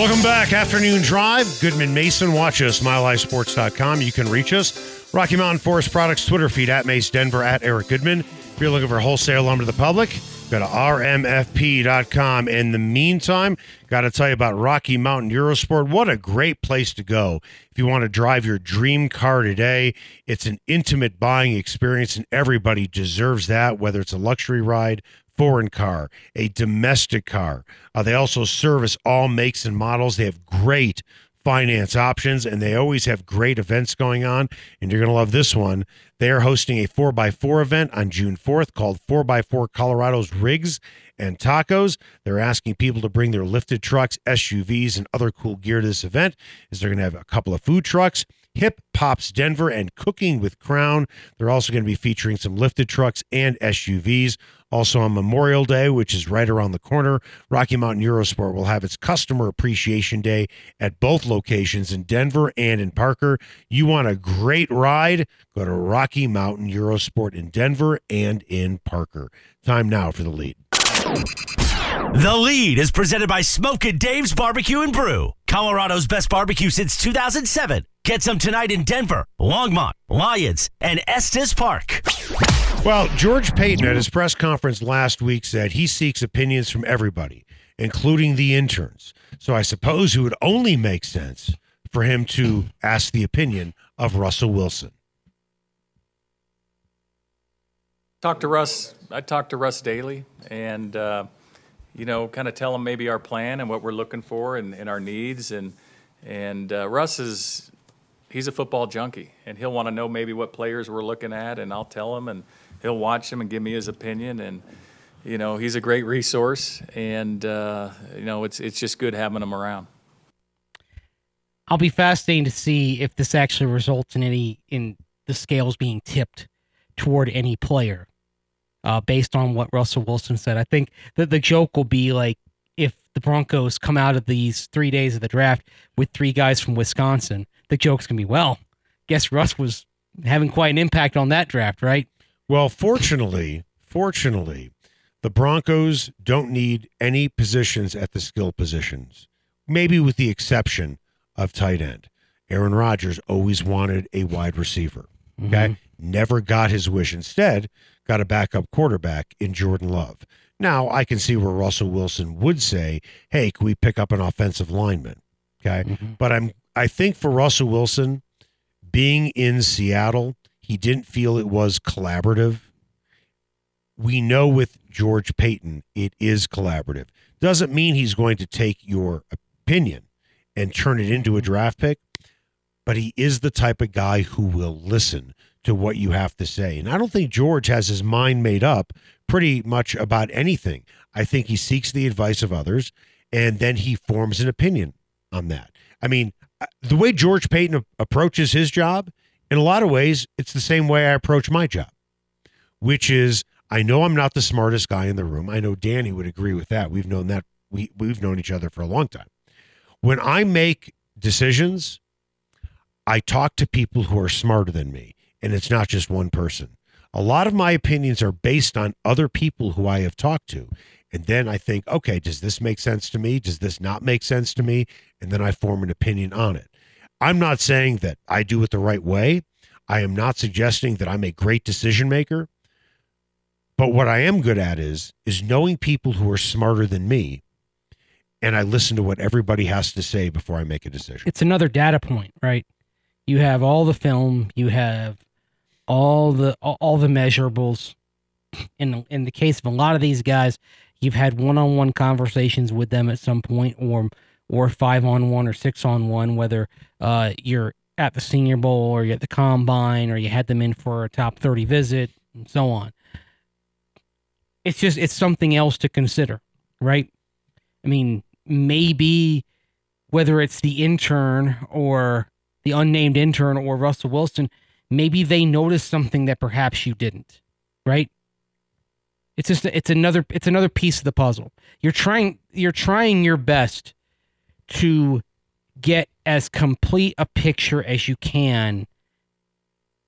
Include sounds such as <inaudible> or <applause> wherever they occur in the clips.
Welcome back. Afternoon Drive. Goodman Mason. Watch us, milehighsports.com. You can reach us. Rocky Mountain Forest Products Twitter feed at Mace Denver at Eric Goodman. If you're looking for wholesale lumber to the public, go to rmfp.com. In the meantime, got to tell you about Rocky Mountain Eurosport. What a great place to go if you want to drive your dream car today. It's an intimate buying experience, and everybody deserves that, whether it's a luxury ride, foreign car, a domestic car. Uh, they also service all makes and models. They have great finance options and they always have great events going on. And you're going to love this one. They are hosting a 4x4 event on June 4th called 4x4 Colorado's Rigs and Tacos. They're asking people to bring their lifted trucks, SUVs, and other cool gear to this event. Is they're going to have a couple of food trucks. Hip Pops Denver and Cooking with Crown. They're also going to be featuring some lifted trucks and SUVs. Also on Memorial Day, which is right around the corner, Rocky Mountain Eurosport will have its Customer Appreciation Day at both locations in Denver and in Parker. You want a great ride? Go to Rocky Mountain Eurosport in Denver and in Parker. Time now for the lead. The lead is presented by Smokin' Dave's Barbecue and Brew, Colorado's best barbecue since 2007. Get some tonight in Denver, Longmont, Lyons, and Estes Park. Well, George Paton at his press conference last week said he seeks opinions from everybody, including the interns. So I suppose it would only make sense for him to ask the opinion of Russell Wilson. Talk to Russ. I talk to Russ daily, and uh, you know, kind of tell him maybe our plan and what we're looking for and, and our needs. And and uh, Russ is he's a football junkie, and he'll want to know maybe what players we're looking at, and I'll tell him, and he'll watch them and give me his opinion. And you know, he's a great resource, and uh, you know, it's it's just good having him around. I'll be fascinated to see if this actually results in any in the scales being tipped toward any player uh, based on what Russell Wilson said. I think that the joke will be like if the Broncos come out of these three days of the draft with three guys from Wisconsin, the joke's gonna be, well, guess Russ was having quite an impact on that draft, right? Well, fortunately, fortunately, the Broncos don't need any positions at the skill positions, maybe with the exception of tight end. Aaron Rodgers always wanted a wide receiver. Okay. Never got his wish. Instead, got a backup quarterback in Jordan Love. Now, I can see where Russell Wilson would say, hey, can we pick up an offensive lineman? Okay. Mm-hmm. But I'm I think for Russell Wilson, being in Seattle, he didn't feel it was collaborative. We know with George Paton, it is collaborative. Doesn't mean he's going to take your opinion and turn it into a draft pick, but he is the type of guy who will listen to what you have to say. And I don't think George has his mind made up pretty much about anything. I think he seeks the advice of others and then he forms an opinion on that. I mean, uh, the way George Paton approaches his job, in a lot of ways, it's the same way I approach my job, which is I know I'm not the smartest guy in the room. I know Danny would agree with that. We've known that we we've known each other for a long time. When I make decisions, I talk to people who are smarter than me, and it's not just one person. A lot of my opinions are based on other people who I have talked to. And then I think, okay, does this make sense to me? Does this not make sense to me? And then I form an opinion on it. I'm not saying that I do it the right way. I am not suggesting that I'm a great decision maker. But what I am good at is is knowing people who are smarter than me and I listen to what everybody has to say before I make a decision. It's another data point, right? You have all the film, you have all the all the measurables. In in the case of a lot of these guys, you've had one-on-one conversations with them at some point, or or five on one or six on one, whether uh, you're at the Senior Bowl or you're at the Combine or you had them in for a top thirty visit and so on. It's just it's something else to consider, right? I mean, maybe whether it's the intern or the unnamed intern or Russell Wilson, maybe they noticed something that perhaps you didn't, right? It's just it's another it's another piece of the puzzle. You're trying you're trying your best to get as complete a picture as you can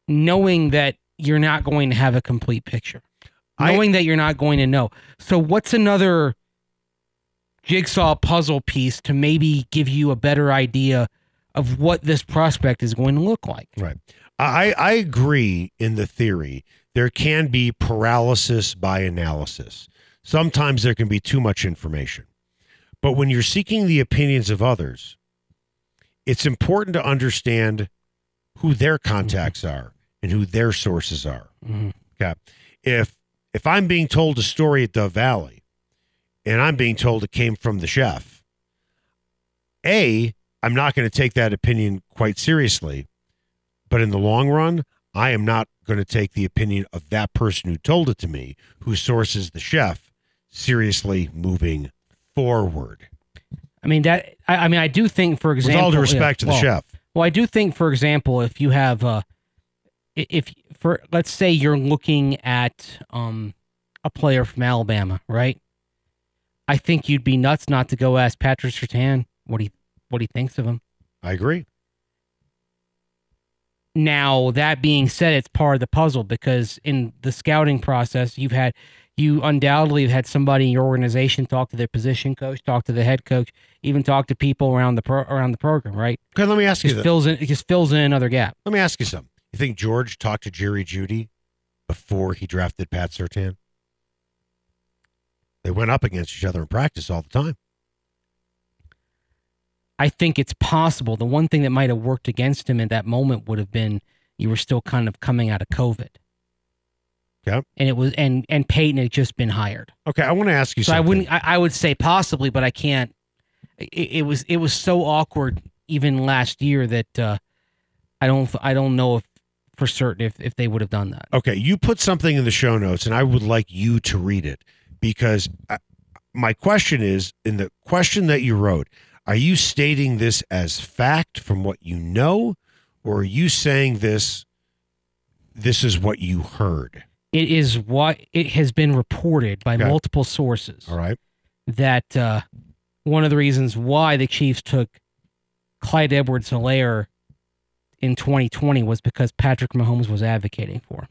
knowing that you're not going to have a complete picture. I- Knowing that you're not going to know. So what's another jigsaw puzzle piece to maybe give you a better idea of what this prospect is going to look like? Right. I, I agree in the theory. There can be paralysis by analysis. Sometimes there can be too much information. But when you're seeking the opinions of others, it's important to understand who their contacts are and who their sources are. Mhm. Okay. If if I'm being told a story at Dove Valley and I'm being told it came from the chef, A, I'm not going to take that opinion quite seriously. But in the long run, I am not going to take the opinion of that person who told it to me, who sources the chef, seriously moving forward. I mean that I, I mean I do think for example, With all due yeah, respect to the chef. Well, I do think, for example, if you have, uh, if for let's say you're looking at um, a player from Alabama, right? I think you'd be nuts not to go ask Patrick Surtain what he what he thinks of him. I agree. Now that being said, it's part of the puzzle because in the scouting process, you've had you undoubtedly have had somebody in your organization talk to their position coach, talk to the head coach, even talk to people around the pro, around the program, right? Okay, let me ask you Just this. fills in it just fills in another gap. Let me ask you something. You think George talked to Jerry Jeudy before he drafted Pat Surtain? They went up against each other in practice all the time. I think it's possible. The one thing that might have worked against him at that moment would have been you were still kind of coming out of COVID. Yeah. And it was and and Paton had just been hired. Okay, I want to ask you So I wouldn't I, I would say possibly, but I can't it, it was it was so awkward even last year that uh I don't I don't know if for certain if, if they would have done that. Okay, you put something in the show notes, and I would like you to read it because I, my question is in the question that you wrote, are you stating this as fact from what you know, or are you saying this? This is what you heard. It is what it has been reported by Okay. multiple sources. All right. that uh, one of the reasons why the Chiefs took Clyde Edwards Helaire in 2020 was because Patrick Mahomes was advocating for him,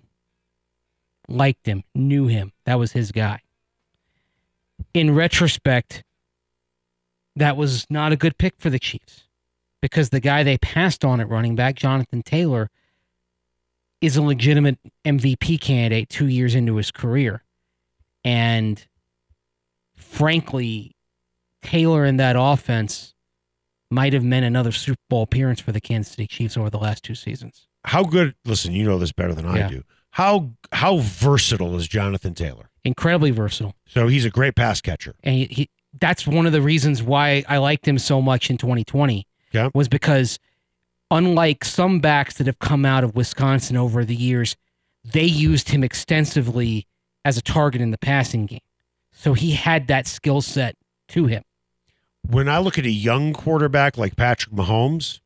liked him, knew him. That was his guy. In retrospect, that was not a good pick for the Chiefs because the guy they passed on at running back, Jonathan Taylor, is a legitimate MVP candidate two years into his career. And frankly, Taylor in that offense might have meant another Super Bowl appearance for the Kansas City Chiefs over the last two seasons. How good? Listen, you know this better than I Yeah. do. How how versatile is Jonathan Taylor? Incredibly versatile. So he's a great pass catcher. And he, he that's one of the reasons why I liked him so much in 2020 Yeah. was because unlike some backs that have come out of Wisconsin over the years, they used him extensively as a target in the passing game. So he had that skill set to him. when I look at a young quarterback like Patrick Mahomes,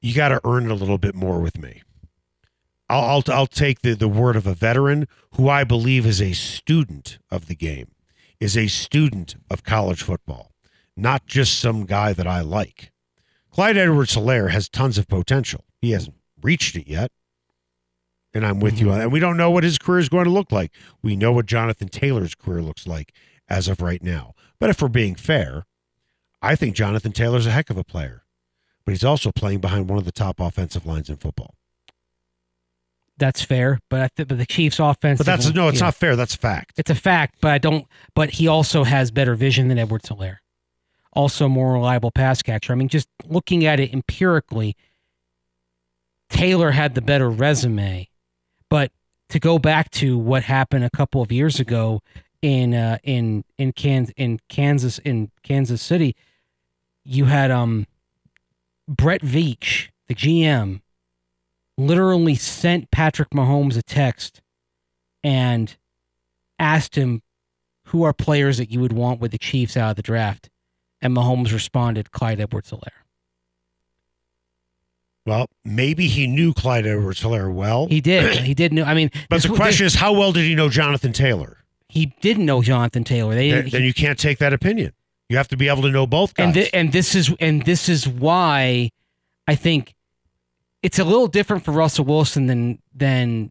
you got to earn it a little bit more with me. I'll, I'll I'll take the the word of a veteran who I believe is a student of the game, is a student of college football, not just some guy that I like. Clyde Edwards-Helaire has tons of potential. He hasn't reached it yet. And I'm with you on mm-hmm. that. And we don't know what his career is going to look like. We know what Jonathan Taylor's career looks like as of right now. But if we're being fair, I think Jonathan Taylor's a heck of a player. But he's also playing behind one of the top offensive lines in football. That's fair, but I think but the Chiefs' offense. But that's no, it's not fair. That's a fact. It's a fact, but I don't. But he also has better vision than Edwards Helaire. Also, more reliable pass catcher. I mean, just looking at it empirically, Taylor had the better resume. But to go back to what happened a couple of years ago in uh, in in Kansas in Kansas in Kansas City, you had um Brett Veach, the GM, literally sent Patrick Mahomes a text and asked him who are players that you would want with the Chiefs out of the draft. And Mahomes responded, Clyde Edwards Helaire. Well, maybe he knew Clyde Edwards Helaire well. He did. <clears throat> he did know. I mean, but the question is, how well did he know Jonathan Taylor? he didn't know Jonathan Taylor. They Then, he- then you can't take that opinion. You have to be able to know both guys. and thi- and this is and this is why I think it's a little different for Russell Wilson than than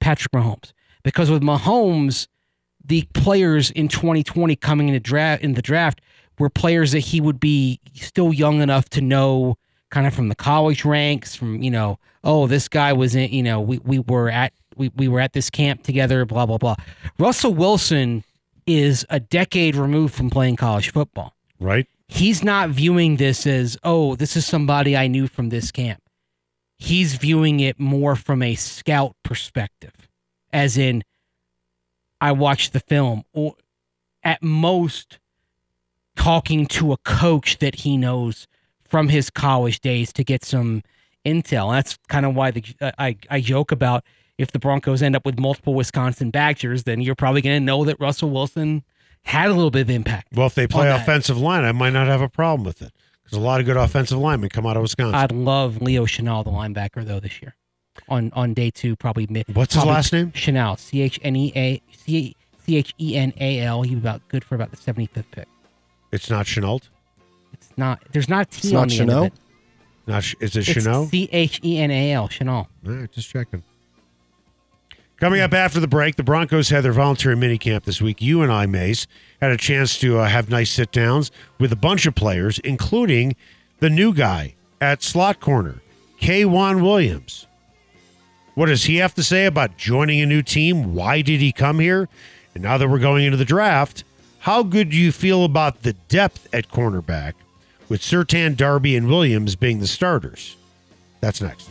Patrick Mahomes. Because with Mahomes, the players in 2020 coming in the draft in the draft were players that he would be still young enough to know kind of from the college ranks from you know oh this guy was in you know we, we were at we, we were at this camp together blah blah blah. Russell wilson is a decade removed from playing college football. Right? he's not viewing this as oh this is somebody i knew from this camp he's viewing it more from a scout perspective as in i watched the film or at most talking to a coach that he knows from his college days to get some intel. And that's kind of why the, I, I joke about if the broncos end up with multiple wisconsin badgers then you're probably going to know that russell wilson had a little bit of impact Well, if they play offensive line, I might not have a problem with it because a lot of good offensive linemen come out of Wisconsin. I'd love Leo Chenal, the linebacker, though this year. On on day two, probably mid. What's his last name? Chenal. C H N E A C C H E N A L. He was about good for about the seventy fifth pick. it's not Chenault. It's not. There's not a T It's on not the end Chenal? of it. Not Ch- is it It's Chenault? C H E N A L. Chenal. All right, just checking. Coming up after the break, the Broncos had their voluntary minicamp this week. You and I, Mace, had a chance to uh, have nice sit downs with a bunch of players, including the new guy at slot corner, K'Waun Williams. What does he have to say about joining a new team? Why did he come here? And now that we're going into the draft, how good do you feel about the depth at cornerback with Surtain, Darby, and Williams being the starters? That's next.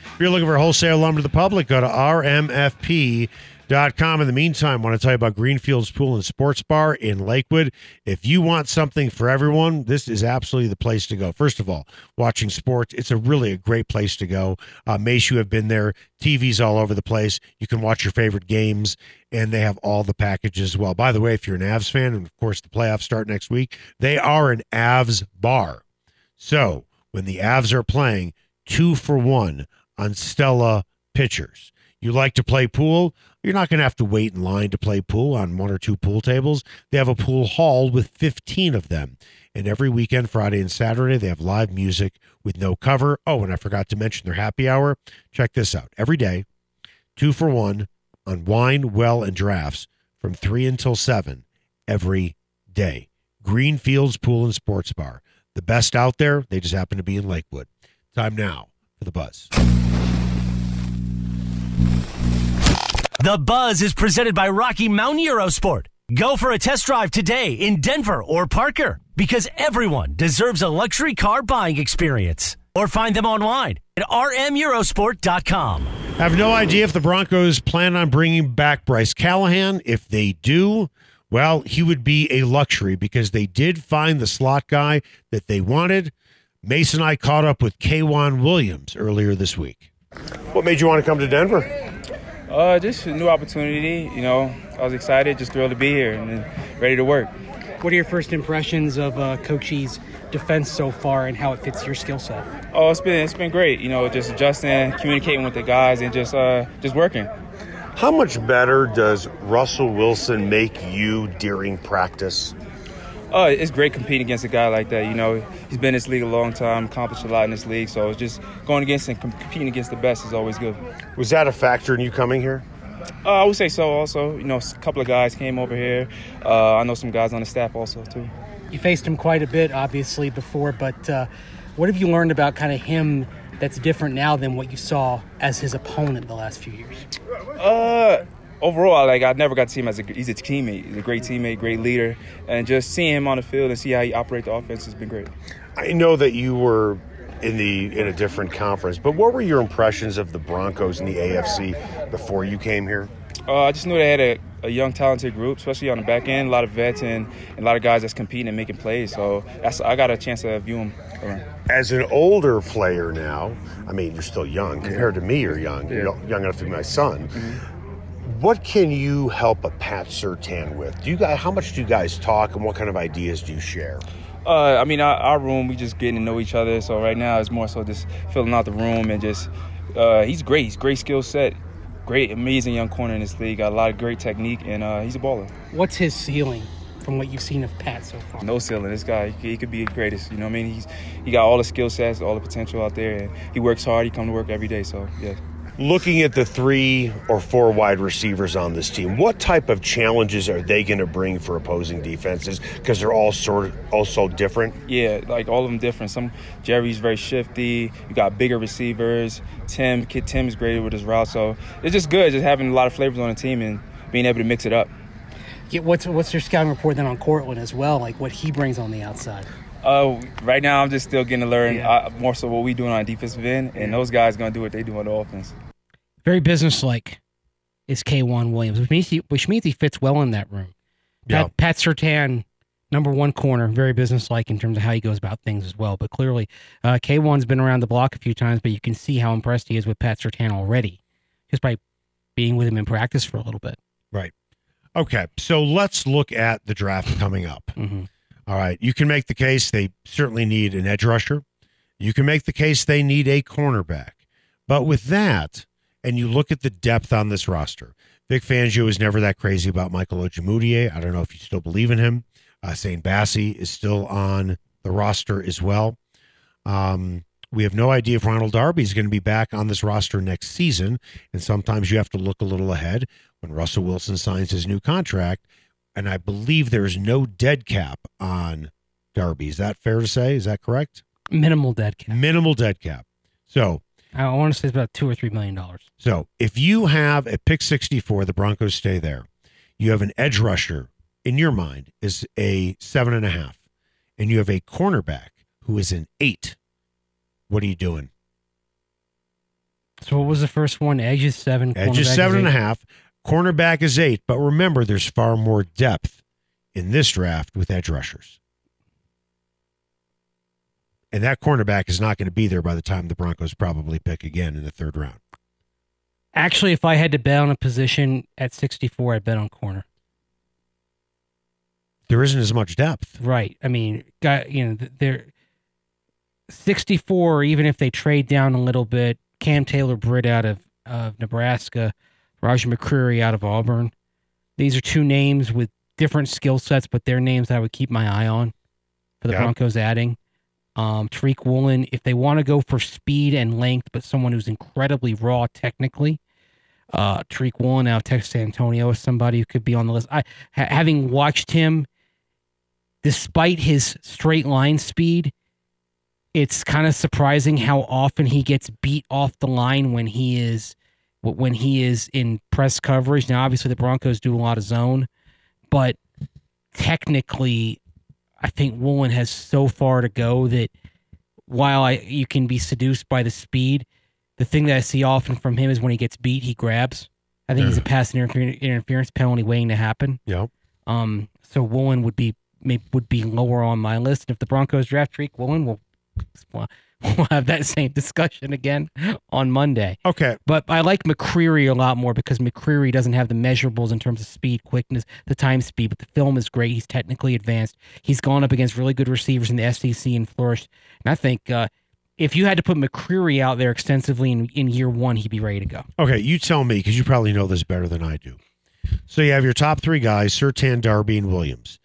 You're looking for wholesale lumber to the public, go to rmfp.com. In the meantime, I want to tell you about Greenfields Pool and Sports Bar in Lakewood. If you want something for everyone, this is absolutely the place to go. First of all, watching sports, it's a really a great place to go. Uh, Mace, you have been there. TVs all over the place. You can watch your favorite games, and they have all the packages as well. By the way, if you're an Avs fan, and of course the playoffs start next week, they are an Avs bar. So when the Avs are playing, two for one on Stella pitchers. You like to play pool? You're not going to have to wait in line to play pool on one or two pool tables. They have a pool hall with 15 of them. And every weekend, Friday and Saturday, they have live music with no cover. Oh, and I forgot to mention their happy hour. Check this out. Every day, two for one on wine, well, and drafts from 3 until 7 every day. Greenfields Pool and Sports Bar. The best out there, they just happen to be in Lakewood. Time now for the buzz. The Buzz is presented by Rocky Mountain Eurosport. Go for a test drive today in Denver or Parker because everyone deserves a luxury car buying experience. Or find them online at rmeurosport.com. I have no idea if the Broncos plan on bringing back Bryce Callahan. If they do, well, he would be a luxury because they did find the slot guy that they wanted. Mason and I caught up with K'Waun Williams earlier this week. What made you want to come to Denver? Uh, just a new opportunity. You know, I was excited, just thrilled to be here and ready to work. What are your first impressions of uh, Coach's defense so far and how it fits your skill set? Oh, it's been it's been great. You know, just adjusting, communicating with the guys, and just uh, just working. How much better does Russell Wilson make you during practice? Oh, it's great competing against a guy like that. You know, he's been in this league a long time, accomplished a lot in this league. So it's just going against and competing against the best is always good. Was that a factor in you coming here? Uh, I would say so. Also, you know, a couple of guys came over here. Uh, I know some guys on the staff also too. You faced him quite a bit, obviously, before, but uh, what have you learned about kind of him that's different now than what you saw as his opponent the last few years? Uh, overall, like I never got to see him as a he's a teammate. He's a great teammate, great leader, and just seeing him on the field and see how he operates the offense has been great. I know that you were in the in a different conference, but what were your impressions of the Broncos in the AFC before you came here? Uh, I just knew they had a, a, young, talented group, especially on the back end. A lot of vets and, and a lot of guys that's competing and making plays. So I got a chance to view them. Around. As an older player now, I mean, you're still young compared to me. You're young. Yeah. You're young enough to be my son. Mm-hmm. What can you help a Pat Surtain with? Do you guys? How much do you guys talk, and what kind of ideas do you share? Uh, I mean, our, our, room, we just getting to know each other. So right now, it's more so just filling out the room and just. Uh, he's great. He's great skill set great, amazing young corner in this league. Got a lot of great technique, and uh, he's a baller. What's his ceiling from what you've seen of Pat so far? No ceiling. This guy, he, he could be the greatest. You know what I mean? He's he got all the skill sets, all the potential out there, and he works hard. He come to work every day. So yeah looking at the three or four wide receivers on this team, what type of challenges are they going to bring for opposing defenses? Because they're all sort of also different. Yeah, like all of them different. Some Jerry's very shifty. You got bigger receivers. Tim, Kid Tim is great with his route. So it's just good, just having a lot of flavors on the team and being able to mix it up. Yeah, what's what's your scouting report then on Courtland as well? Like what he brings on the outside. Uh, right now, I'm just still getting to learn yeah. uh, more so what we doing on defensive end, and those guys gonna do what they do on the offense very businesslike is K'Waun Williams, which means he, which means he fits well in that room. Yeah. Pat, Pat Surtain, number one corner, very businesslike in terms of how he goes about things as well. But clearly, uh, K'Waun's been around the block a few times, but you can see how impressed he is with Pat Surtain already, just by being with him in practice for a little bit. Right. Okay. So let's look at the draft coming up. Mm-hmm. All right. You can make the case they certainly need an edge rusher. You can make the case they need a cornerback. But with that, and you look at the depth on this roster. Vic Fangio is never that crazy about Michael Ojemudia. I don't know if you still believe in him. Uh, Essang Bassey is still on the roster as well. Um, we have no idea if Ronald Darby is going to be back on this roster next season. And sometimes you have to look a little ahead when Russell Wilson signs his new contract. And I believe there is no dead cap on Darby. Is that fair to say? Is that correct? Minimal dead cap. Minimal dead cap. So I want to say it's about two or three million dollars. So if you have a pick 64, the Broncos stay there. You have an edge rusher in your mind is a seven and a half, and you have a cornerback who is an eight. What are you doing? So what was the first one? Edge is seven. Edge is seven and a half. Cornerback is eight. But remember, there's far more depth in this draft with edge rushers and that cornerback is not going to be there by the time the Broncos probably pick again in the third round. Actually, if I had to bet on a position at 64, I'd bet on corner. There isn't as much depth, right? I mean, got you know, they're 64. Even if they trade down a little bit, Cam Taylor Britt out of of Nebraska, Roger McCreary out of Auburn. These are two names with different skill sets, but they're names I would keep my eye on for the Broncos adding. Um, Tariq Woolen, if they want to go for speed and length, but someone who's incredibly raw technically, uh, Tariq Woolen out of Texas Antonio is somebody who could be on the list. I, ha- having watched him, despite his straight line speed, it's kind of surprising how often he gets beat off the line when he is when he is in press coverage. Now, obviously, the Broncos do a lot of zone, but technically, I think Woolen has so far to go that while I you can be seduced by the speed, the thing that I see often from him is when he gets beat, he grabs. I think he's a pass interference penalty waiting to happen. Yep. Um. So Woolen would be would be lower on my list. And If the Broncos draft Tariq Woolen, will <laughs> we'll have that same discussion again on Monday. Okay. But I like McCreary a lot more because McCreary doesn't have the measurables in terms of speed, quickness, the time speed, but the film is great. He's technically advanced. He's gone up against really good receivers in the SEC and flourished. And I think uh, if you had to put McCreary out there extensively in, in year one, he'd be ready to go. Okay. You tell me because you probably know this better than I do. So you have your top three guys Surtain, Darby, and Williams.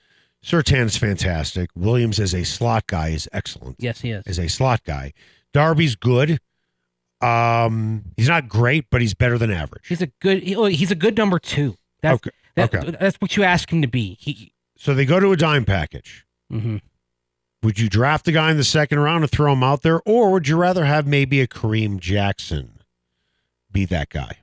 Surtain's fantastic. Williams as a slot guy is excellent. Yes, he is. As a slot guy. Darby's good. Um, he's not great, but he's better than average. He's a good. He's a good number two. That's, okay. That, okay. That's what you ask him to be. He. So they go to a dime package. hmm Would you draft a guy in the second round and throw him out there, or would you rather have maybe a Kareem Jackson be that guy,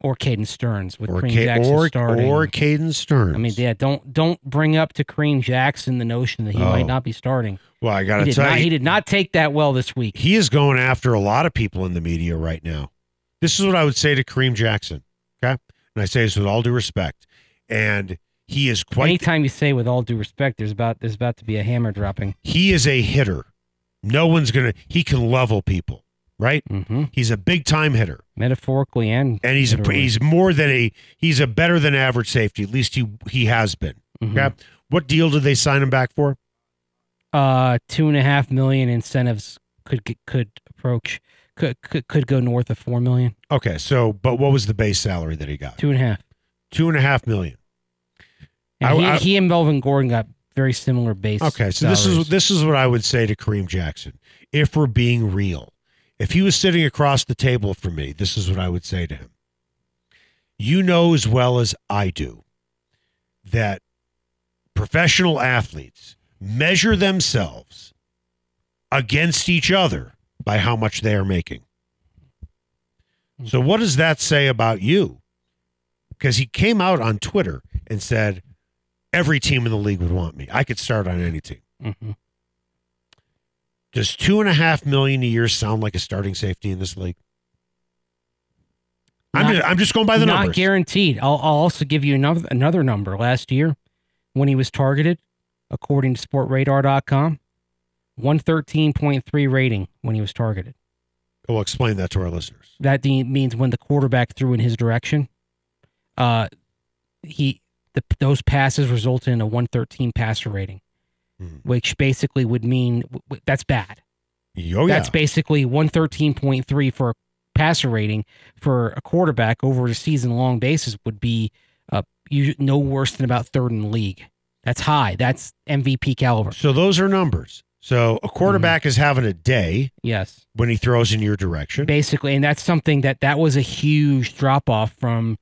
Or Caden Sterns with or Kareem Jackson or starting. or Caden Sterns? I mean, yeah, don't don't bring up to Kareem Jackson the notion that he Oh. might not be starting. well, I got He to did, tell not, you, he did not take that well this week. he is going after a lot of people in the media right now. This is what I would say to Kareem Jackson. Okay. And I say this with all due respect. And he is quite, Anytime you say with all due respect, there's about there's about to be a hammer dropping. he is a hitter. No one's going to, he can level people, right? hmm He's a big time hitter. Metaphorically and And he's a, he's more than a, he's a better than average safety. At least he, he has been. Mhm. Okay. What deal did they sign him back for? uh two and a half million incentives could get- could approach could could, could go north of four million. Okay. So, but what was the base salary that he got? Two and a half. Two and a half million. And I- he, I- he and Melvin Gordon got very similar base. Okay, so this is this is what I would say to Kareem Jackson. If we're being real, if he was sitting across the table from me, this is what I would say to him. You know as well as I do that professional athletes measure themselves against each other by how much they are making. So what does that say about you? Because he came out on Twitter and said every team in the league would want me. I could start on any team. Mhm. Does two and a half million a year sound like a starting safety in this league? I'm just, I'm just going by the not numbers. guaranteed. I'll, I'll also give you another another number. Last year, when he was targeted, according to SportRadar.com, one thirteen point three rating when he was targeted. We'll explain that to our listeners. That means when the quarterback threw in his direction, uh, he the, those passes resulted in a one thirteen passer rating, Mhm. which basically would mean that's bad. Oh, That's basically 113.3 for a passer rating for a quarterback over a season long basis would be uh, you, no worse than about third in the league. That's high. That's MVP caliber. So those are numbers. So a quarterback Mm-hmm. is having a day Yes, when he throws in your direction. basically, and that's something that that was a huge drop off from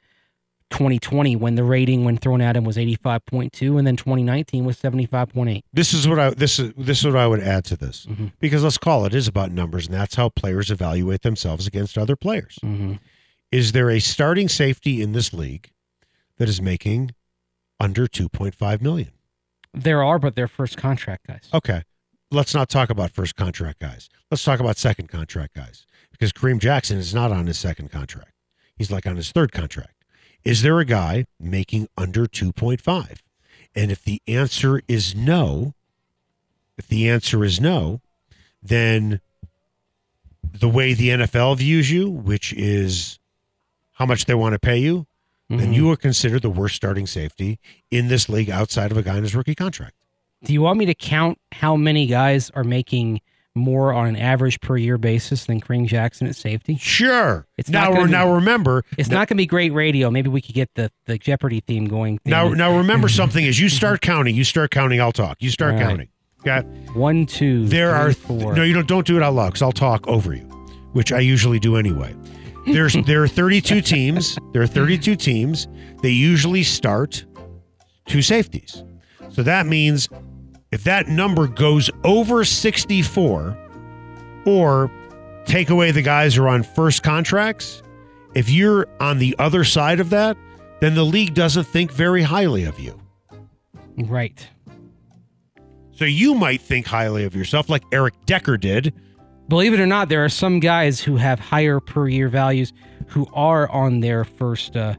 2020 when the rating when thrown at him was 85.2, and then 2019 was 75.8. This is what I this is this is what I would add to this. Mhm. Because let's call it, it is about numbers, and that's how players evaluate themselves against other players. Mm-hmm. Is there a starting safety in this league that is making under 2.5 million? There are, but they're first contract guys. Okay. Let's not talk about first contract guys. Let's talk about second contract guys. Because Kareem Jackson is not on his second contract. He's like on his third contract. Is there a guy making under 2.5? And if the answer is no, if the answer is no, then the way the NFL views you, which is how much they want to pay you, then Mhm. you are considered the worst starting safety in this league outside of a guy in his rookie contract. Do you want me to count how many guys are making more on an average per year basis than Kareem Jackson at safety? Sure. It's now, not be- now remember. It's not going to be great radio. Maybe we could get the, the Jeopardy theme going. Now, Damn now remember <laughs> something. As you start counting, you start counting. I'll talk. You start All right. counting. Okay. one, two, There three, are four. no. You don't. Don't do it out loud because I'll talk over you, which I usually do anyway. There's there are 32 <laughs> teams. There are 32 teams. They usually start two safeties. So that means if that number goes over 64, or take away the guys who are on first contracts, if you're on the other side of that, then the league doesn't think very highly of you. right. So you might think highly of yourself, like Eric Decker did. Believe it or not, there are some guys who have higher per year values who are on their first uh,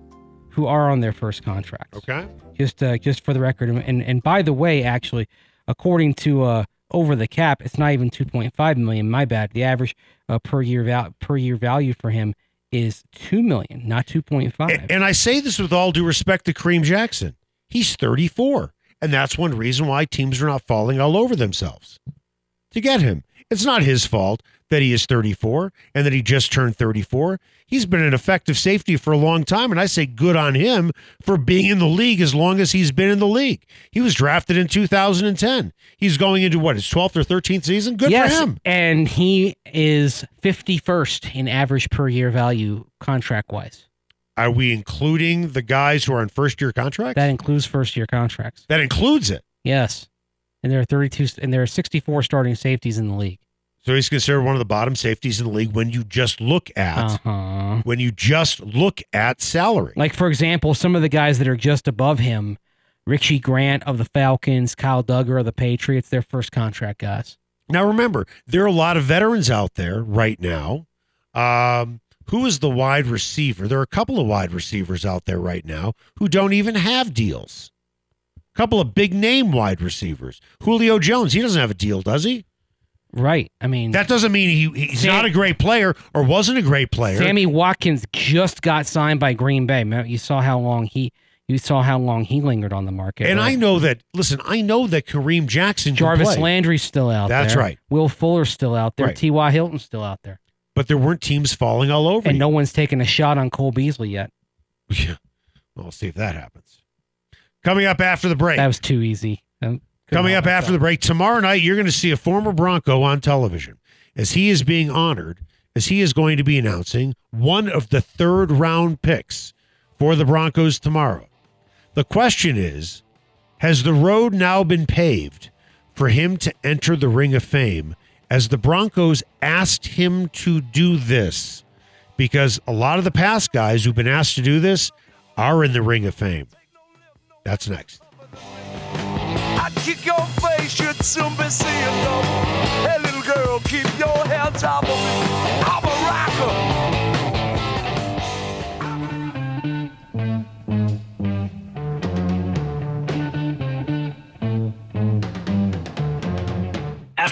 who are on their first contracts. Okay. Just uh, just for the record, and and, and by the way, actually, according to uh, over the cap, it's not even 2.5 million. My bad. The average uh, per year val- per year value for him is two million, not 2.5. A- And I say this with all due respect to Kareem Jackson. He's 34. And that's one reason why teams are not falling all over themselves to get him. It's not his fault that he is 34 and that he just turned 34. He's been an effective safety for a long time. And I say good on him for being in the league as long as he's been in the league. He was drafted in 2010. He's going into what, his 12th or 13th season? Good yes, for him. and he is 51st in average per year value contract wise. Are we including the guys who are on first year contracts? That includes first year contracts. that includes it. Yes. and there are 32 and there are 64 starting safeties in the league. So he's considered one of the bottom safeties in the league when you just look at Uh-huh. when you just look at salary. Like for example, some of the guys that are just above him, Richie Grant of the Falcons, Kyle Dugger of the Patriots, they're first contract guys. Now remember, there are a lot of veterans out there right now. Um, who is the wide receiver? There are a couple of wide receivers out there right now who don't even have deals. A couple of big name wide receivers. Julio Jones, he doesn't have a deal, does he? Right. I mean, That doesn't mean he he's Sam- not a great player or wasn't a great player. Sammy Watkins just got signed by Green Bay. You saw how long he you saw how long he lingered on the market. and right? I know that. Listen, I know that Kareem Jackson Jarvis Landry's still out there. That's right. Will Fuller's still out there. Right. T.Y. Hilton's still out there. but there weren't teams falling all over. And you. no one's taken a shot on Cole Beasley yet. <laughs> Yeah. Well, we'll see if that happens. Coming up after the break. That was too easy. Um, Coming up after the break, tomorrow night, you're going to see a former Bronco on television as he is being honored, as he is going to be announcing one of the third round picks for the Broncos tomorrow. The question is Has the road now been paved for him to enter the Ring of Fame as the Broncos asked him to do this? Because a lot of the past guys who've been asked to do this are in the Ring of Fame. That's next. I kick your face, you'd soon be seeing no. Hey, little girl, keep your hands off of me.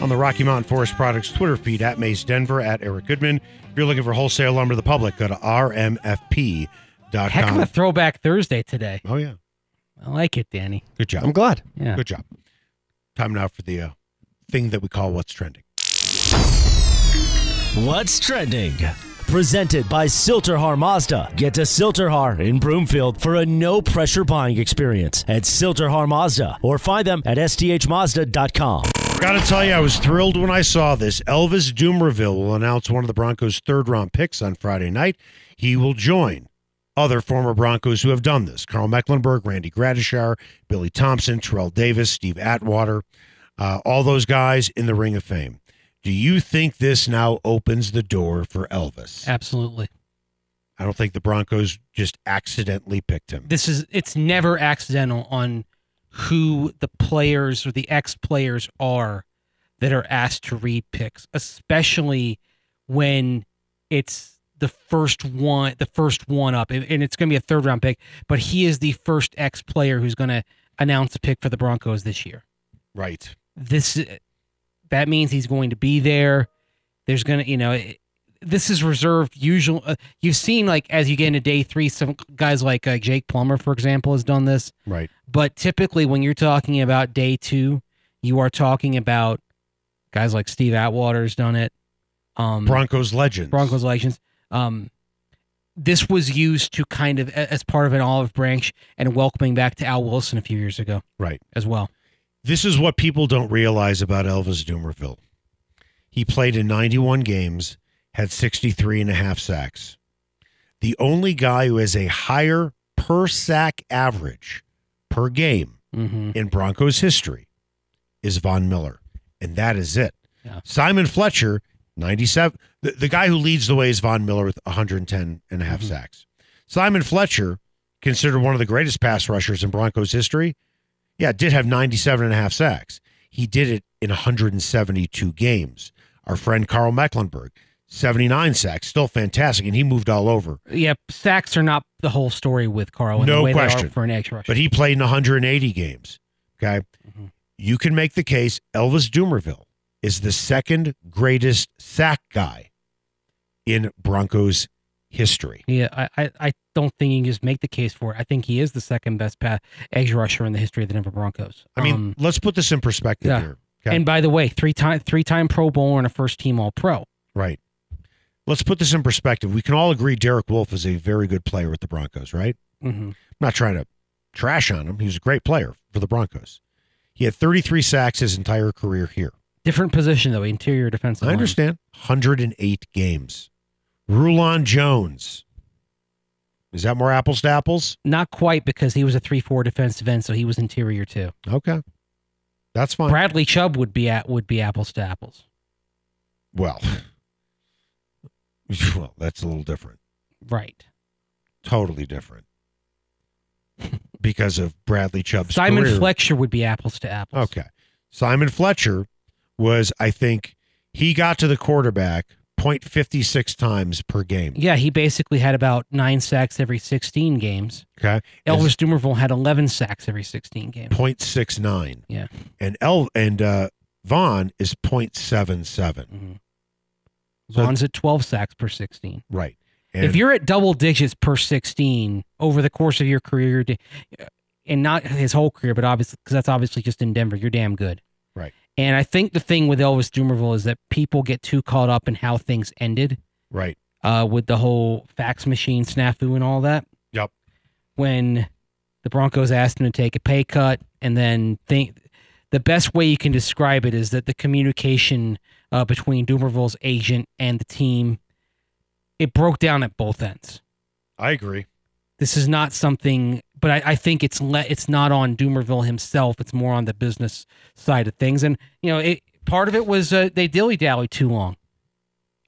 on the Rocky Mountain Forest Products Twitter feed at Mace Denver, at Eric Goodman. If you're looking for wholesale lumber to the public, go to rmfp.com. Heck of a throwback Thursday today. oh, yeah. I like it, Danny. Good job. I'm glad. Yeah. Good job. Time now for the uh, thing that we call What's Trending. What's trending? Presented by Silterhar Mazda. Get to Silterhar in Broomfield for a no pressure buying experience at Silterhar Mazda or find them at sthmazda.com. Got to tell you, I was thrilled when I saw this. Elvis Dumervil will announce one of the Broncos' third round picks on Friday night. He will join other former Broncos who have done this Karl Mecklenburg, Randy Gradishar, Billy Thompson, Terrell Davis, Steve Atwater, uh, all those guys in the Ring of Fame. Do you think this now opens the door for Elvis? Absolutely. I don't think the Broncos just accidentally picked him. This is it's never accidental on who the players or the ex players are that are asked to read picks, especially when it's the first one, the first one up, and it's going to be a third round pick. But he is the first ex player who's going to announce a pick for the Broncos this year. Right. This that means he's going to be there. There's going to, you know, it- this is reserved. Usual, uh, you've seen like as you get into day three, some guys like uh, Jake Plummer, for example, has done this. Right. But typically, when you're talking about day two, you are talking about guys like Steve Atwater's done it. Um, Broncos legends. Broncos legends. Um, this was used to kind of as part of an olive branch and welcoming back to Al Wilson a few years ago Right. as well. This is what people don't realize about Elvis Dumervil. He played in 91 games, had 63 and a half sacks. The only guy who has a higher per sack average per game hmm in Broncos history is Von Miller. And that is it. Yeah. Simon Fletcher, 97. The, the guy who leads the way is Von Miller with 110 and a half Mhm. sacks. Simon Fletcher, considered one of the greatest pass rushers in Broncos history, yeah, did have 97 and a half sacks. He did it in 172 games. Our friend Karl Mecklenburg, 79 sacks, still fantastic, and he moved all over. Yeah, sacks are not the whole story with Karl. No the way They question. are for an edge rusher. But he played in 180 games. Okay. Mhm. You can make the case Elvis Dumervil is the second greatest sack guy in Broncos history. Yeah, I, I, I don't think you can just make the case for it. I think he is the second best pass edge rusher in the history of the Denver Broncos. I mean, Um, let's put this in perspective yeah. here. Okay. and by the way, three time three time Pro Bowler and a first team All Pro. right. Let's put this in perspective. We can all agree Derek Wolfe is a very good player with the Broncos, right? hmm I'm not trying to trash on him. He was a great player for the Broncos. He had 33 sacks his entire career here. Different position though, interior defensive. I line. understand. 108 games. Rulon Jones. Is that more apples to apples? Not quite because he was a three-four defensive end, so he was interior too. Okay. That's fine. Bradley Chubb would be at would be apples to apples. well, <laughs> <laughs> well, that's a little different. Right. Totally different. <laughs> because of Bradley Chubb's Simon career. Fletcher would be apples to apples. Okay. Simon Fletcher was, I think, he got to the quarterback 0.56 times per game. Yeah, he basically had about nine sacks every 16 games. Okay. Elvis Dumervil had 11 sacks every 16 games. 0.69. Yeah. And El and uh, Von is 0.77. hmm So- at 12 sacks per 16. Right. And if you're at double digits per 16 over the course of your career, and not his whole career, but obviously, because that's obviously just in Denver, you're damn good. Right. And I think the thing with Elvis Dumervil is that people get too caught up in how things ended right. uh, with the whole fax machine snafu and all that. Yep. When the Broncos asked him to take a pay cut, and then think the best way you can describe it is that the communication uh, between Dumervil's agent and the team it broke down at both ends. I agree. This is not something, but I, I think it's le- it's not on Dumervil himself. It's more on the business side of things, and you know, it part of it was uh, they dilly dally too long,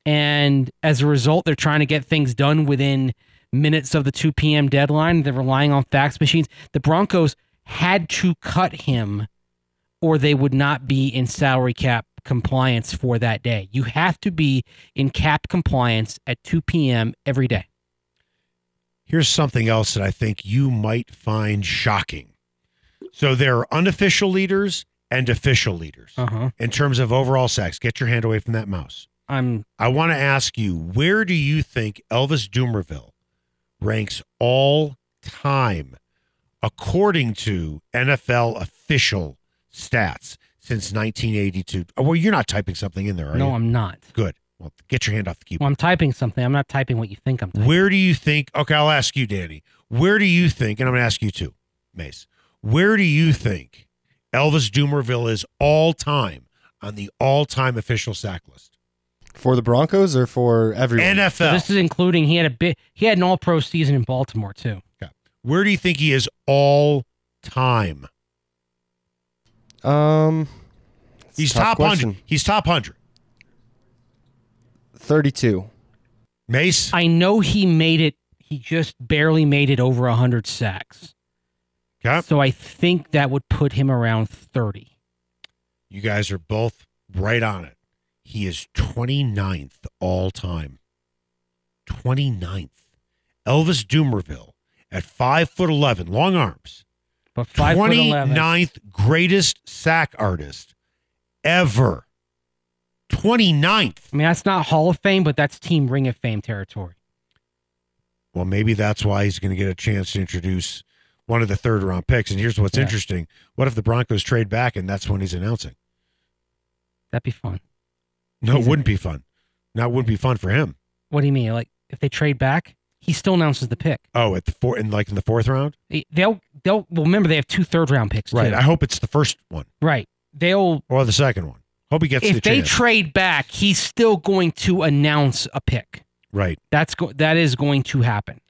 and as a result, they're trying to get things done within minutes of the two p.m. deadline. They're relying on fax machines. The Broncos had to cut him, or they would not be in salary cap compliance for that day. You have to be in cap compliance at 2 p.m. every day. Here's something else that I think you might find shocking. So there are unofficial leaders and official leaders Uh-huh. in terms of overall sacks. Get your hand away from that mouse. I'm I want to ask you, where do you think Elvis Dumervil ranks all time according to NFL official stats since 1982? Oh, well, you're not typing something in there, are you? no, you? I'm not. Good. Well, get your hand off the keyboard. Well, I'm typing something. I'm not typing what you think I'm typing. Where do you think? Okay, I'll ask you, Danny. Where do you think? And I'm going to ask you too, Mace. Where do you think Elvis Dumervil is all time on the all time official sack list? For the Broncos or for everyone? So NFL. this is including he had a bit. He had an All Pro season in Baltimore too. Okay. Where do you think he is all time? um, it's a He's tough top hundred. He's top hundred. 32. Mace. I know he made it. He just barely made it over hundred sacks. Okay. So I think that would put him around thirty. You guys are both right on it. He is 29th all time. 29th. Elvis Dumervil at five foot eleven, long arms. But five foot eleven. 29th greatest sack artist ever. 29th. I mean, that's not Hall of Fame, but that's Team Ring of Fame territory. Well, maybe that's why he's going to get a chance to introduce one of the third round picks. And here's what's Yeah. interesting. What if the Broncos trade back and that's when he's announcing? That'd be fun. No, it He's a- wouldn't be fun. No, it wouldn't be fun for him. What do you mean? Like if they trade back, he still announces the pick. Oh, at the four in like in the fourth round? They- They'll they'll well remember they have two third round picks. Right. Too. I hope it's the first one right. They'll or the second one. Hope he gets the if they chance. trade back, he's still going to announce a pick. right. That's go- that is going to happen.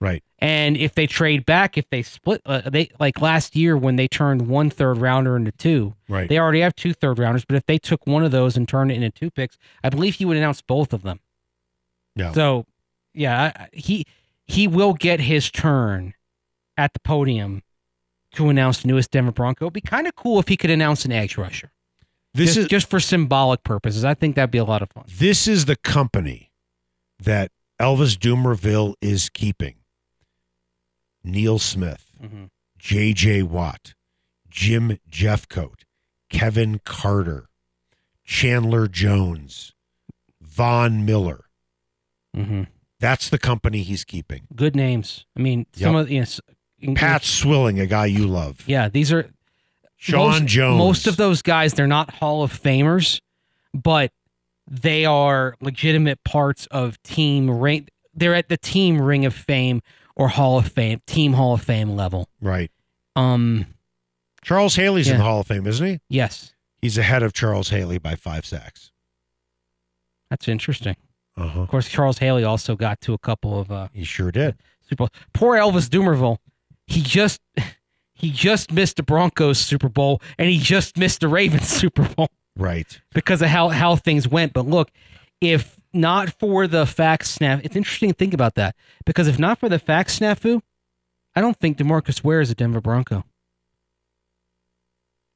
Right. And if they trade back, if they split, uh, they like last year when they turned one third rounder into two, Right. they already have two third rounders. But if they took one of those and turned it into two picks, I believe he would announce both of them. Yeah. So, yeah, he he will get his turn at the podium to announce the newest Denver Bronco. It'd be kind of cool if he could announce an edge rusher. this just, is just for symbolic purposes. I think that'd be a lot of fun. this is the company that Elvis Dumervil is keeping. Neil Smith, Mhm. J.J. Watt, Jim Jeffcoat, Kevin Carter, Chandler Jones, Von Miller. Mm-hmm. That's the company he's keeping. Good names. I mean, some Yep. of you know, Pat Swilling, a guy you love. Yeah, these are Sean most, Jones. Most of those guys, they're not Hall of Famers, but they are legitimate parts of team ring. They're at the team Ring of Fame or Hall of Fame, team Hall of Fame level. Right. Um, Charles Haley's in the Hall of Fame, isn't he? yes, He's ahead of Charles Haley by five sacks. that's interesting. Uh huh. Of course, Charles Haley also got to a couple of uh, He sure did. Super Bowl. Poor Elvis Dumervil. He just he just missed the Broncos Super Bowl and he just missed the Ravens <laughs> Super Bowl Right. because of how how things went. But look, if not for the fax snap, it's interesting to think about that because if not for the fax snafu, I don't think Demarcus Ware is a Denver Bronco.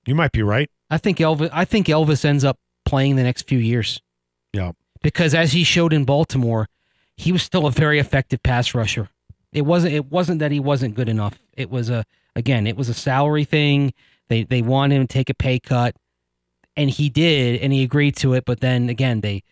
You might be right. I think Elvis. I think Elvis ends up playing the next few years Yeah. because as he showed in Baltimore, he was still a very effective pass rusher. It wasn't it wasn't that he wasn't good enough. It was a again, it was a salary thing. They they wanted him to take a pay cut and he did and he agreed to it, but then again, they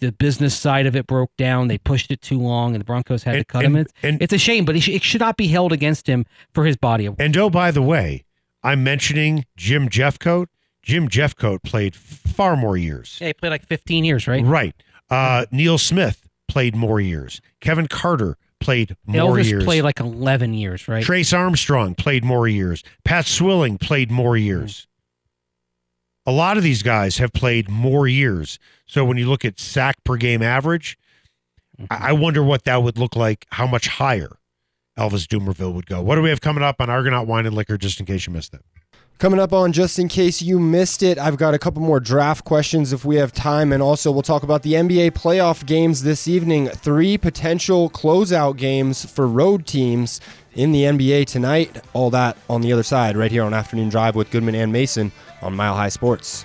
the business side of it broke down. They pushed it too long and the Broncos had to And- cut him. It's, and- it's a shame, but sh- it should not be held against him for his body of work. And oh, by the way, I'm mentioning Jim Jeffcoat. Jim Jeffcoat played far more years. Yeah, he played like 15 years, right? Right. Uh, Neil Smith played more years. Kevin Carter played more Elvis years. played like 11 years, right? Trace Armstrong played more years. Pat Swilling played more years. Mm-hmm. A lot of these guys have played more years. So when you look at sack per game average, I I wonder what that would look like, how much higher Elvis Dumervil would go. What do we have coming up on Argonaut Wine and Liquor, just in case you missed it? Coming up on just in case you missed it, I've got a couple more draft questions if we have time, and also we'll talk about the NBA playoff games this evening. Three potential closeout games for road teams in the NBA tonight. All that on the other side, right here on Afternoon Drive with Goodman and Mason on Mile High Sports.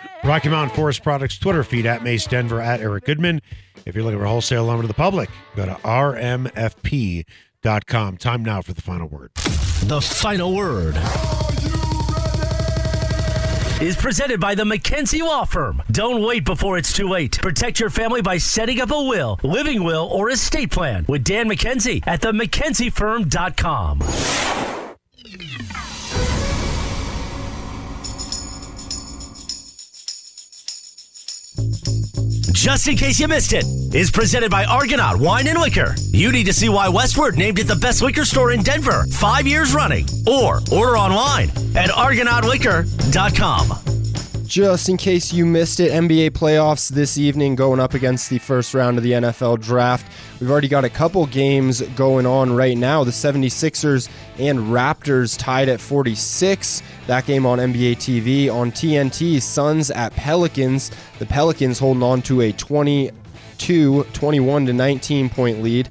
Rocky Mountain Forest Products Twitter feed at Mace Denver at Eric Goodman. If you're looking for wholesale lumber to the public, go to rmfp.com. Time now for the final word. The final word is presented by the McKenzie Law Firm. Don't wait before it's too late. Protect your family by setting up a will, living will, or estate plan with Dan McKenzie at the Just in case you missed it, is presented by Argonaut Wine and Liquor. You need to see why Westward named it the best liquor store in Denver five years running. Or order online at argonautliquor.com. Just in case you missed it, NBA playoffs this evening going up against the first round of the NFL draft. We've already got a couple games going on right now. The 76ers and Raptors tied at 46. That game on NBA TV. On TNT, Suns at Pelicans. The Pelicans holding on to a 22, 21 to 19 point lead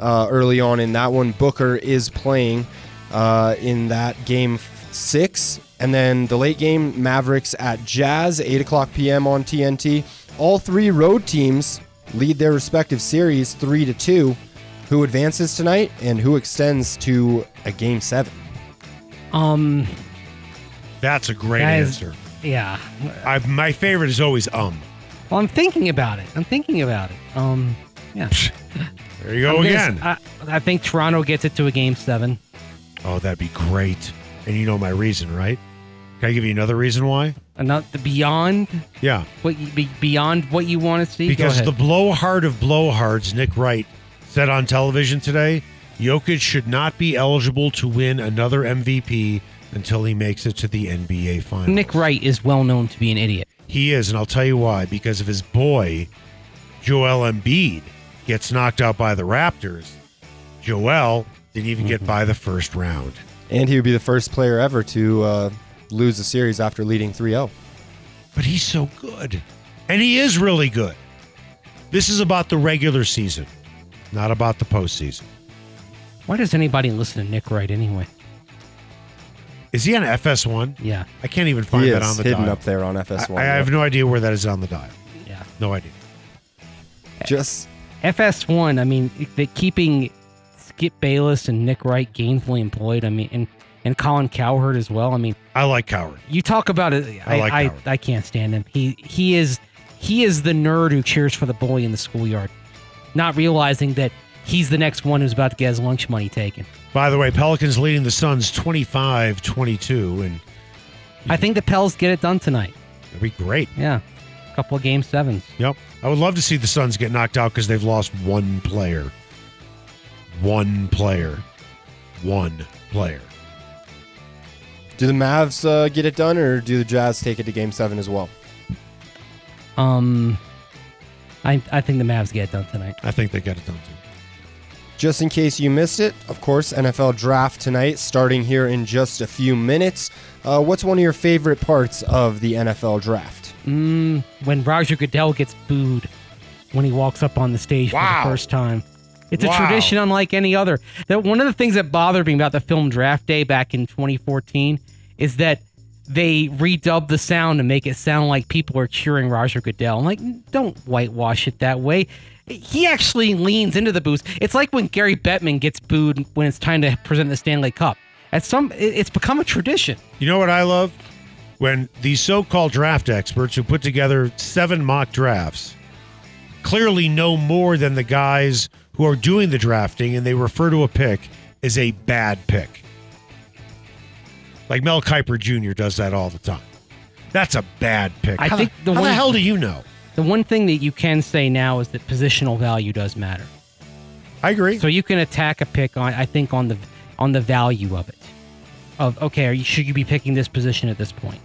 uh, early on in that one. Booker is playing uh, in that game six. And then the late game, Mavericks at Jazz, 8 o'clock p.m. on TNT. All three road teams lead their respective series 3 to 2. Who advances tonight and who extends to a game seven? Um, That's a great That is- answer. yeah. I, my favorite is always um. Well, I'm thinking about it. I'm thinking about it. Um, yeah. There you go I'm gonna again. I think Toronto gets it to a game seven. oh, that'd be great. And you know my reason, right? Can I give you another reason why? And not the beyond Yeah. what you, be, beyond what you want to see. Go Because ahead. the blowhard of blowhards, Nick Wright, said on television today, Jokic should not be eligible to win another MVP until he makes it to the NBA Finals. Nick Wright is well known to be an idiot. He is, and I'll tell you why. Because if his boy, Joel Embiid, gets knocked out by the Raptors, Joel didn't even get by the first round. And he would be the first player ever to uh, lose a series after leading 3 0. But he's so good. And he is really good. This is about the regular season, not about the postseason. Why does anybody listen to Nick Wright anyway? Is he on FS1? Yeah, I can't even find He that is on the hidden dial. up there on FS1. I, I have no idea where that is on the dial. yeah. No idea. just FS1. I mean, the keeping Skip Bayless and Nick Wright gainfully employed. I mean, and and Colin Cowherd as well. I mean, I like Cowherd. you talk about it. I I like I, I can't stand him. He he is he is the nerd who cheers for the bully in the schoolyard, not realizing that he's the next one who's about to get his lunch money taken. By the way, Pelicans leading the Suns 25-22, and I think the Pels get it done tonight. it'd be great. Yeah, a couple of game sevens. Yep. I would love to see the Suns get knocked out because they've lost one player. One player. One player. Do the Mavs uh, get it done, or do the Jazz take it to Game Seven as well? Um, I I think the Mavs get it done tonight. I think they get it done too. Just in case you missed it, of course, NFL draft tonight, starting here in just a few minutes. Uh, what's one of your favorite parts of the NFL draft? Mm, when Roger Goodell gets booed when he walks up on the stage Wow. for the first time. It's Wow. a tradition unlike any other. That one of the things that bothered me about the film Draft Day back in 2014 is that they redubbed the sound to make it sound like people are cheering Roger Goodell. I'm like, don't whitewash it that way. He actually leans into the booze. It's like when Gary Bettman gets booed when it's time to present the Stanley Cup. At some, it's become a tradition. You know what I love? When these so called draft experts who put together seven mock drafts clearly know more than the guys who are doing the drafting and they refer to a pick as a bad pick. Like Mel Kiper Jr. does that all the time. That's a bad pick. I how think the, the how the one- hell do you know? The one thing that you can say now is that positional value does matter. I agree. So you can attack a pick on, I think, on the on the value of it. Of okay, are you, should you be picking this position at this point?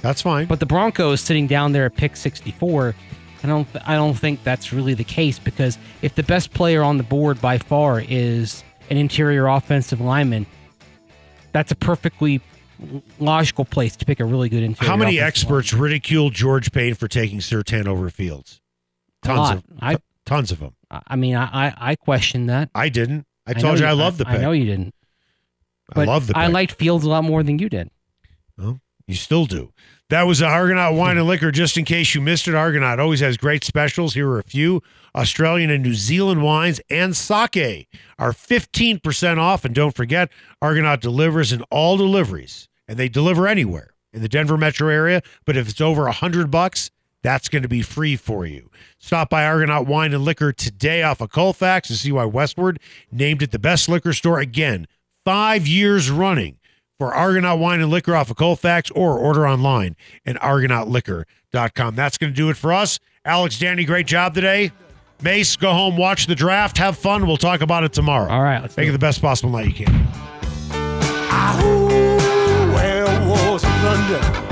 That's fine. But the Broncos sitting down there at pick 64, I don't I don't think that's really the case because if the best player on the board by far is an interior offensive lineman, that's a perfectly logical place to pick a really good interior. How many experts ridiculed George Paton for taking Surtain over Fields? Tons of I- t- tons of them. I mean, I I, I question that. I didn't. I told you I love the I pick. know you didn't. I love the pick. I liked Fields a lot more than you did. Well, you still do. That was a Argonaut Wine and Liquor. Just in case you missed it, Argonaut always has great specials. Here are a few Australian and New Zealand wines and sake are 15% off. And don't forget, Argonaut delivers in all deliveries, and they deliver anywhere in the Denver metro area. But if it's over hundred bucks, that's going to be free for you. Stop by Argonaut Wine and Liquor today off of Colfax to see why Westward named it the best liquor store again, five years running for Argonaut Wine and Liquor off of Colfax or order online at argonautliquor.com. That's going to do it for us. Alex, Danny, great job today. Mace, go home, watch the draft, have fun. We'll talk about it tomorrow. All right, let's Make do it the best possible night you can. Where was London?